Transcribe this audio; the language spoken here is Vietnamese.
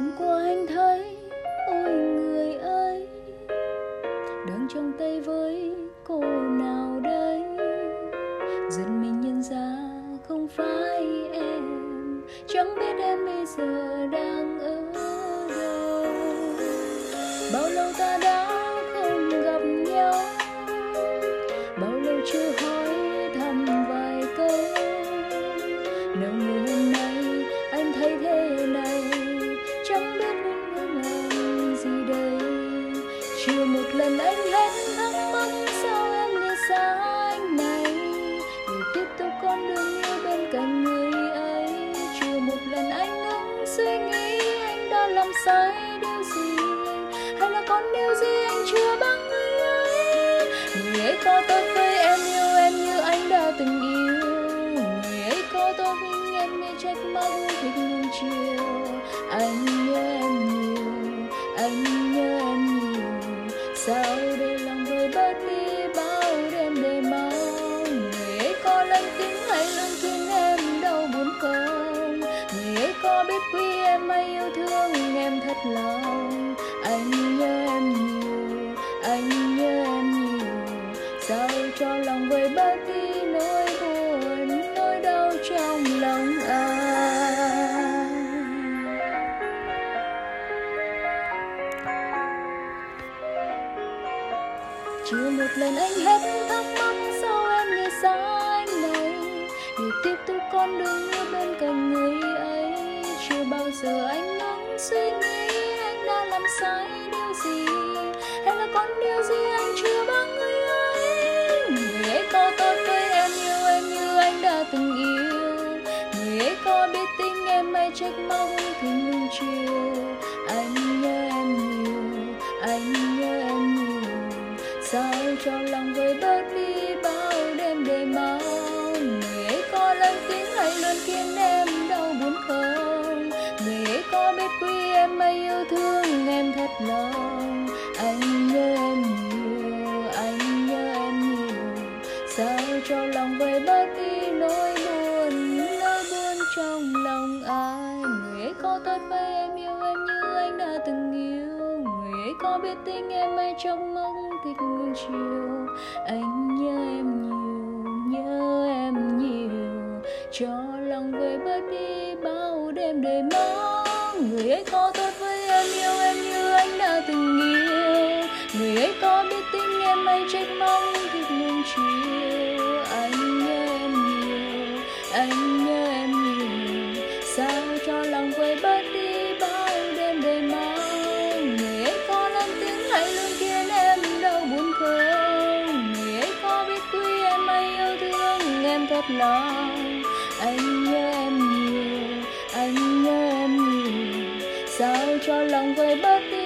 hôm qua anh thấy, ôi người ơi. Đang trong tay với cô nào đây? Dần mình nhận ra không phải em, chẳng biết em bây giờ đang ở đâu. Bao lâu ta đã lần anh hết thắc mắc sao em lại xa anh này? Để tiếp tục con đường yêu bên cạnh người ấy. Chưa một lần anh ngẫm suy nghĩ, anh đã làm sai điều gì? Hay là còn điều gì anh chưa bằng người ấy? Người ấy có tốt với em yêu em, như anh đã từng yêu. Người ấy có tốt với em như trách móc thì nuông chiều anh nhớ em nhiều, anh nhớ sao để lòng người bớt đi, bao đêm để mong. Người ấy có lắng tiếng hay luôn khiến em đau buồn không người ấy có biết quý em hay yêu thương em thật lòng. Anh nhớ em nhiều, anh nhớ em nhiều. Sao cho lòng người bớt đi chưa một lần anh hết thắc mắc, sao em lại xa anh này? Để tiếp tục con đường yêu bên cạnh người ấy, chưa bao giờ anh ngẫm suy nghĩ anh đã làm sai điều gì. Hay là còn điều gì anh chưa bằng người ấy người ấy có tốt với em yêu em như anh đã từng yêu. Người ấy có biết tính em hay trách móc tình lung chiều trong cho lòng vơi bớt đi bao đêm để mong người ấy có lớn tiếng hay luôn khiến em đau buồn không? Người ấy có biết quý em hay yêu thương em thật lòng. Anh nhớ em nhiều, anh nhớ em nhiều. Sao cho lòng vơi bớt đi có biết tình em ai trong mong thích luôn chiều. Anh nhớ em nhiều, nhớ em nhiều. Cho lòng vơi bớt đi bao đêm để mong người ấy có tốt với em, yêu em như anh đã từng yêu người ấy có biết tình em ai trách mong thích luôn chiều. Anh nhớ em nhiều, anh nhớ rất lo anh nhớ em nhiều, anh nhớ em nhiều. Sao cho lòng vơi bớt đi?